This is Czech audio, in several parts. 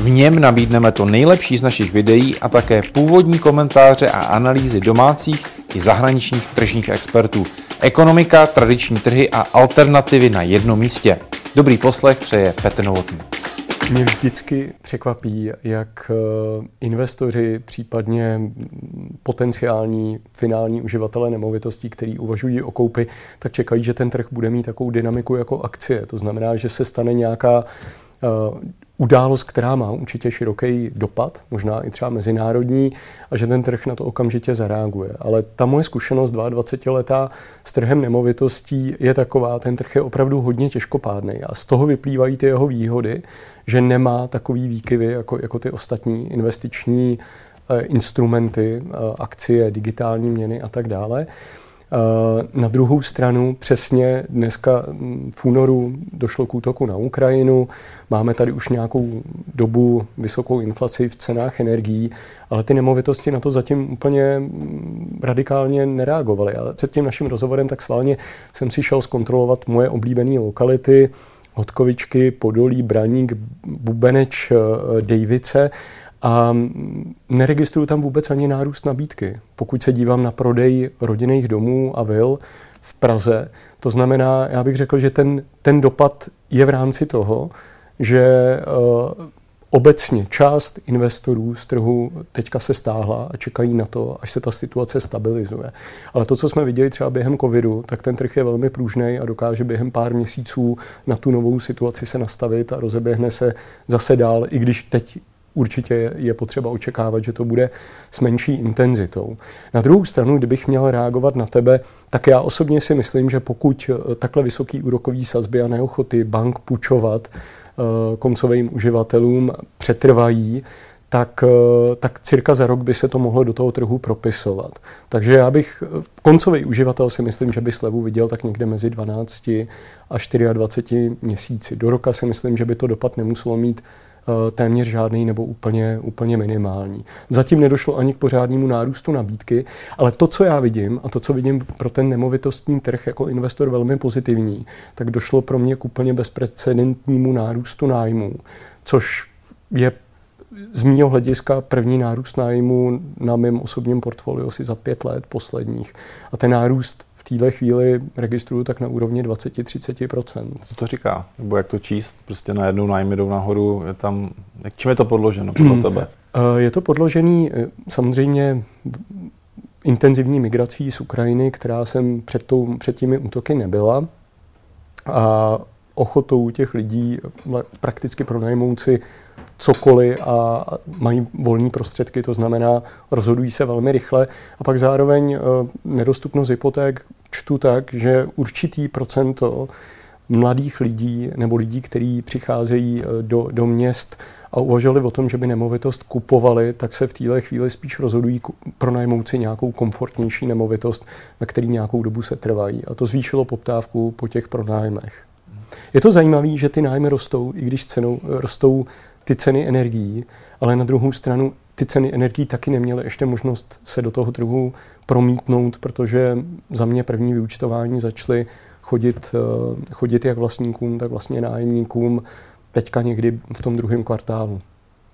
V něm nabídneme to nejlepší z našich videí a také původní komentáře a analýzy domácích i zahraničních tržních expertů. Ekonomika, tradiční trhy a alternativy na jednom místě. Dobrý poslech přeje Petr Novotný. Mě vždycky překvapí, jak eh, investoři, případně potenciální finální uživatelé nemovitostí, kteří uvažují o koupi, tak čekají, že ten trh bude mít takovou dynamiku jako akcie. To znamená, že se stane nějaká eh, událost, která má určitě široký dopad, možná i třeba mezinárodní, a že ten trh na to okamžitě zareaguje. Ale ta moje zkušenost 22 letá s trhem nemovitostí je taková, ten trh je opravdu hodně těžkopádný a z toho vyplývají ty jeho výhody, že nemá takový výkyvy jako, jako ty ostatní investiční eh, instrumenty, eh, akcie, digitální měny a tak dále. Eh, na druhou stranu přesně dneska hm, v únoru došlo k útoku na Ukrajinu, máme tady už nějakou dobu vysokou inflaci v cenách energií, ale ty nemovitosti na to zatím úplně hm, radikálně nereagovaly. Ale před tím naším rozhovorem tak sválně jsem si šel zkontrolovat moje oblíbené lokality, Hodkovičky, Podolí, Braník, Bubeneč, eh, Dejvice a neregistruju tam vůbec ani nárůst nabídky. Pokud se dívám na prodej rodinných domů a vil v Praze, to znamená, já bych řekl, že ten, ten dopad je v rámci toho, že uh, obecně část investorů z trhu teďka se stáhla a čekají na to, až se ta situace stabilizuje. Ale to, co jsme viděli třeba během covidu, tak ten trh je velmi pružný a dokáže během pár měsíců na tu novou situaci se nastavit a rozeběhne se zase dál, i když teď určitě je potřeba očekávat, že to bude s menší intenzitou. Na druhou stranu, kdybych měl reagovat na tebe, tak já osobně si myslím, že pokud eh, takhle vysoký úrokový sazby a neochoty bank půjčovat eh, koncovým uživatelům přetrvají, tak, eh, tak cirka za rok by se to mohlo do toho trhu propisovat. Takže já bych, koncový uživatel si myslím, že by slevu viděl tak někde mezi 12 a 24 měsíci. Do roka si myslím, že by to dopad nemuselo mít téměř žádný nebo úplně, úplně minimální. Zatím nedošlo ani k pořádnému nárůstu nabídky, ale to, co já vidím a to, co vidím pro ten nemovitostní trh jako investor velmi pozitivní, tak došlo pro mě k úplně bezprecedentnímu nárůstu nájmu, což je z mého hlediska první nárůst nájmu na mém osobním portfoliu asi za pět let posledních. A ten nárůst téhle chvíli registruju tak na úrovni 20-30%. Co to říká? Nebo jak to číst? Prostě najednou nájmy jdou nahoru, je tam, jak čím je to podloženo podle hmm. tebe? Eh, je to podložený eh, samozřejmě intenzivní migrací z Ukrajiny, která jsem před, tou, před těmi útoky nebyla. A ochotou těch lidí prakticky pronajmout si cokoliv a mají volné prostředky, to znamená, rozhodují se velmi rychle. A pak zároveň eh, nedostupnost hypoték čtu tak, že určitý procento mladých lidí nebo lidí, kteří přicházejí eh, do, do měst a uvažovali o tom, že by nemovitost kupovali, tak se v téhle chvíli spíš rozhodují pronajmout si nějakou komfortnější nemovitost, na který nějakou dobu se trvají. A to zvýšilo poptávku po těch pronájmech. Je to zajímavé, že ty nájmy rostou, i když cenou, rostou ty ceny energií, ale na druhou stranu ty ceny energií taky neměly ještě možnost se do toho trhu promítnout, protože za mě první vyučtování začaly chodit, eh, chodit jak vlastníkům, tak vlastně nájemníkům teďka někdy v tom druhém kvartálu.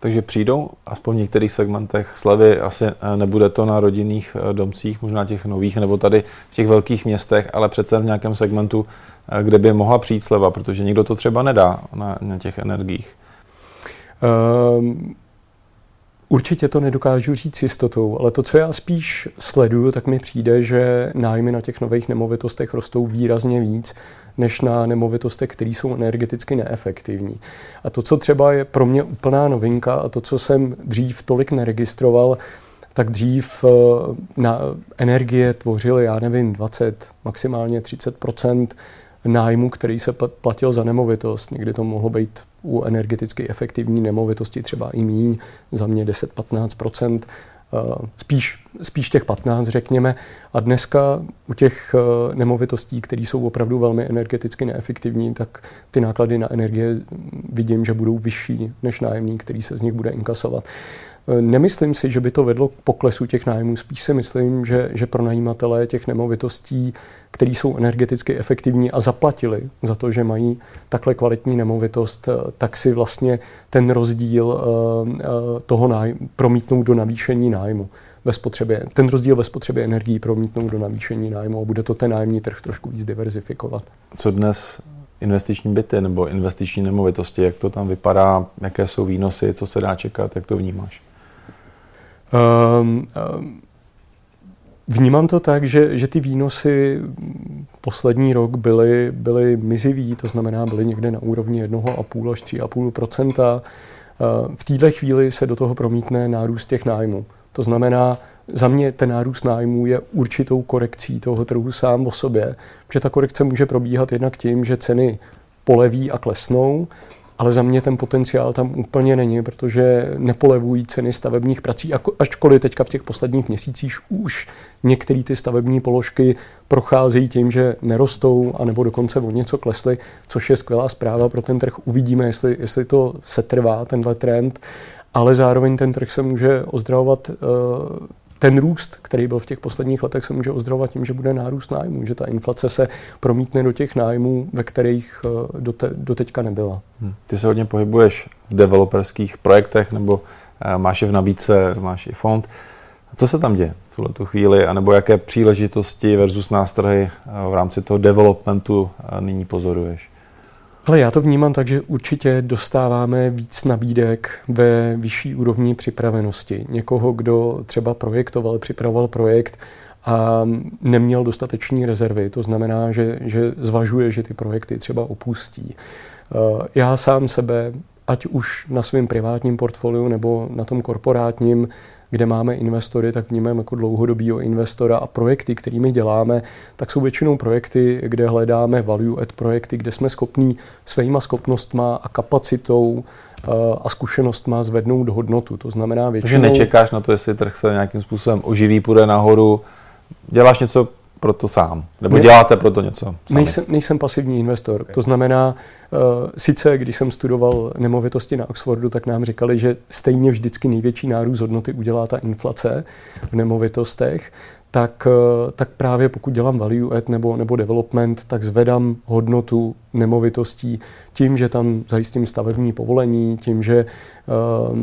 Takže přijdou aspoň v některých segmentech slevy, asi eh, nebude to na rodinných eh, domcích, možná těch nových, nebo tady v těch velkých městech, ale přece v nějakém segmentu, kde by mohla přijít sleva, protože někdo to třeba nedá na, na těch energiích. Um, Určitě to nedokážu říct jistotou, ale to, co já spíš sleduju, tak mi přijde, že nájmy na těch nových nemovitostech rostou výrazně víc než na nemovitostech, které jsou energeticky neefektivní. A to, co třeba je pro mě úplná novinka a to, co jsem dřív tolik neregistroval, tak dřív eh, na energie tvořily, já nevím, 20, maximálně 30% nájmu, který se platil za nemovitost. Někdy to mohlo být u energeticky efektivní nemovitosti třeba i míň, za mě 10-15% spíš, spíš těch 15, řekněme. A dneska u těch nemovitostí, které jsou opravdu velmi energeticky neefektivní, tak ty náklady na energie vidím, že budou vyšší než nájemní, který se z nich bude inkasovat. Nemyslím si, že by to vedlo k poklesu těch nájmů. Spíš si myslím, že, že pro najímatelé těch nemovitostí, které jsou energeticky efektivní a zaplatili za to, že mají takhle kvalitní nemovitost, tak si vlastně ten rozdíl eh, eh, toho nájmu promítnou do navýšení nájmu ve spotřebě, ten rozdíl ve spotřebě energií promítnou do navýšení nájmu a bude to ten nájemní trh trošku víc diverzifikovat. Co dnes investiční byty nebo investiční nemovitosti, jak to tam vypadá, jaké jsou výnosy, co se dá čekat, jak to vnímáš? Um, um, Vnímám to tak, že, že ty výnosy poslední rok byly, byly mizivý, to znamená byly někde na úrovni 1,5 až 3,5 ehm, V této chvíli se do toho promítne nárůst těch nájmů. To znamená, za mě ten nárůst nájmů je určitou korekcí toho trhu sám o sobě, že ta korekce může probíhat jednak tím, že ceny poleví a klesnou, ale za mě ten potenciál tam úplně není, protože nepolevují ceny stavebních prací, ačkoliv teďka v těch posledních měsících už některé ty stavební položky procházejí tím, že nerostou, anebo dokonce o něco klesly, což je skvělá zpráva pro ten trh. Uvidíme, jestli, jestli to setrvá, tenhle trend, ale zároveň ten trh se může ozdravovat uh, ten růst, který byl v těch posledních letech, se může ozdravovat tím, že bude nárůst nájmů, že ta inflace se promítne do těch nájmů, ve kterých eh, dote, doteďka nebyla. Hmm. Ty se hodně pohybuješ v developerských projektech nebo eh, máš je v nabídce, máš i fond. Co se tam děje v tuhle chvíli, anebo jaké příležitosti versus nástrahy eh, v rámci toho developmentu nyní pozoruješ? Ale já to vnímám tak, že určitě dostáváme víc nabídek ve vyšší úrovni připravenosti. Někoho, kdo třeba projektoval, připravoval projekt a neměl dostateční rezervy. To znamená, že, že zvažuje, že ty projekty třeba opustí. Eh, já sám sebe, ať už na svém privátním portfoliu nebo na tom korporátním, kde máme investory, tak vnímáme jako dlouhodobýho investora a projekty, kterými děláme, tak jsou většinou projekty, kde hledáme value add projekty, kde jsme schopní svýma schopnostma a kapacitou eh, a zkušenost má zvednout hodnotu. To znamená většinou... Takže nečekáš na to, jestli trh se nějakým způsobem oživí, půjde nahoru, děláš něco pro to sám? Nebo ne, děláte pro to něco sami? Nejsem, nejsem pasivní investor. Okay. To znamená, uh, sice když jsem studoval nemovitosti na Oxfordu, tak nám říkali, že stejně vždycky největší nárůst hodnoty udělá ta inflace v nemovitostech, tak, uh, tak právě pokud dělám value add nebo, nebo development, tak zvedám hodnotu nemovitostí tím, že tam zajistím stavební povolení, tím, že uh,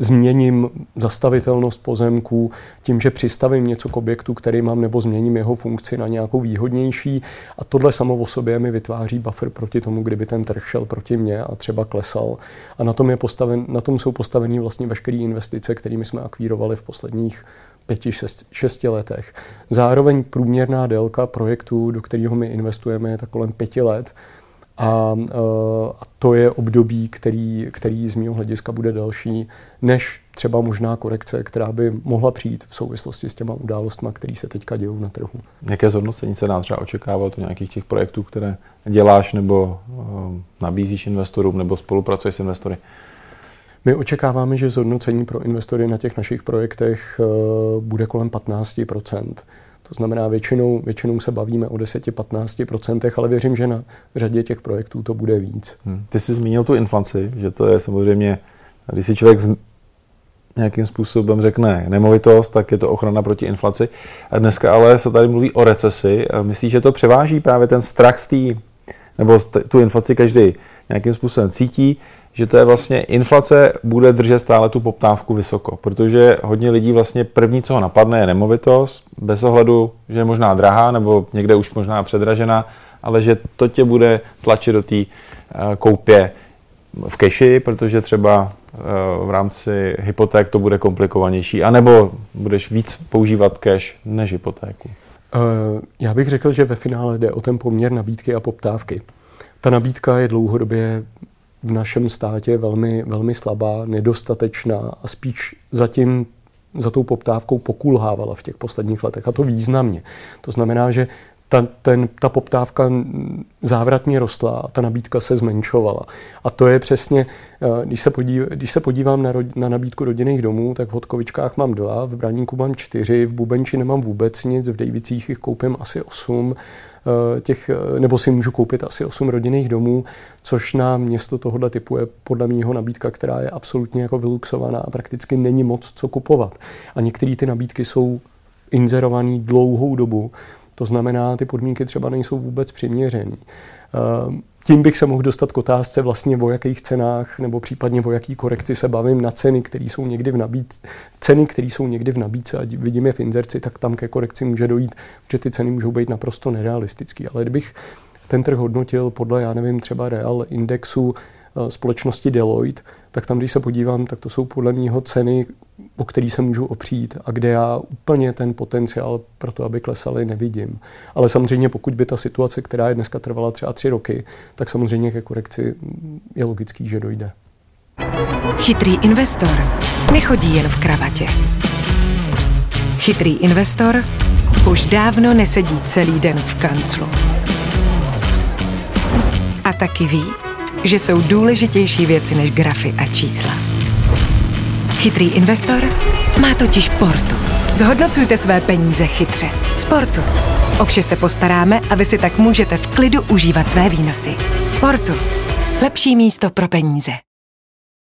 změním zastavitelnost pozemků tím, že přistavím něco k objektu, který mám, nebo změním jeho funkci na nějakou výhodnější. A tohle samo o sobě mi vytváří buffer proti tomu, kdyby ten trh šel proti mně a třeba klesal. A na tom, je postaven, na tom jsou postaveny vlastně veškeré investice, kterými jsme akvírovali v posledních pěti, šest, šesti letech. Zároveň průměrná délka projektu, do kterého my investujeme, je tak kolem pěti let. A, eh, a to je období, který, který z mého hlediska bude další, než třeba možná korekce, která by mohla přijít v souvislosti s těma událostmi, které se teďka dějou na trhu. Jaké zhodnocení se dá třeba očekávat u nějakých těch projektů, které děláš nebo uh, nabízíš investorům nebo spolupracuješ s investory? My očekáváme, že zhodnocení pro investory na těch našich projektech uh, bude kolem 15 to znamená, většinou, většinou se bavíme o 10-15%, ale věřím, že na řadě těch projektů to bude víc. Hmm. Ty jsi zmínil tu inflaci, že to je samozřejmě, když si člověk z, nějakým způsobem řekne nemovitost, tak je to ochrana proti inflaci. A dneska ale se tady mluví o recesi. Myslíš, že to převáží právě ten strach z té, nebo tu inflaci každý nějakým způsobem cítí, že to je vlastně inflace bude držet stále tu poptávku vysoko, protože hodně lidí vlastně první, co ho napadne, je nemovitost, bez ohledu, že je možná drahá nebo někde už možná předražená, ale že to tě bude tlačit do té eh, koupě v keši, protože třeba eh, v rámci hypoték to bude komplikovanější, anebo budeš víc používat cash než hypotéku. Eh, já bych řekl, že ve finále jde o ten poměr nabídky a poptávky. Ta nabídka je dlouhodobě v našem státě velmi, velmi slabá, nedostatečná a spíš zatím za tou poptávkou pokulhávala v těch posledních letech a to významně. To znamená, že ta, ten, ta poptávka závratně rostla a ta nabídka se zmenšovala. A to je přesně, eh, když se, podív, když se podívám na, na nabídku rodinných domů, tak v Hodkovičkách mám dva, v Braníku mám čtyři, v Bubenči nemám vůbec nic, v Dejvicích jich koupím asi osm, eh, těch, eh, nebo si můžu koupit asi osm rodinných domů, což na město tohohle typu je podle mého nabídka, která je absolutně jako vyluxovaná a prakticky není moc co kupovat. A některé ty nabídky jsou inzerovaný dlouhou dobu, to znamená, ty podmínky třeba nejsou vůbec přiměřený. Ehm, tím bych se mohl dostat k otázce vlastně o jakých cenách nebo případně o jaký korekci se bavím na ceny, které jsou někdy v nabídce, ceny, které jsou někdy v nabídce a vidím je v inzerci, tak tam ke korekci může dojít, že ty ceny můžou být naprosto nerealistické. Ale kdybych ten trh hodnotil podle, já nevím, třeba real indexu eh, společnosti Deloitte, tak tam, když se podívám, tak to jsou podle mého ceny, o který se můžu opřít a kde já úplně ten potenciál pro to, aby klesaly, nevidím. Ale samozřejmě, pokud by ta situace, která je dneska trvala třeba tři roky, tak samozřejmě ke korekci je logický, že dojde. Chytrý investor nechodí jen v kravatě. Chytrý investor už dávno nesedí celý den v kanclu. A taky ví, že jsou důležitější věci než grafy a čísla. Chytrý investor má totiž portu. Zhodnocujte své peníze chytře. Sportu. O vše se postaráme a vy si tak můžete v klidu užívat své výnosy. Portu. Lepší místo pro peníze.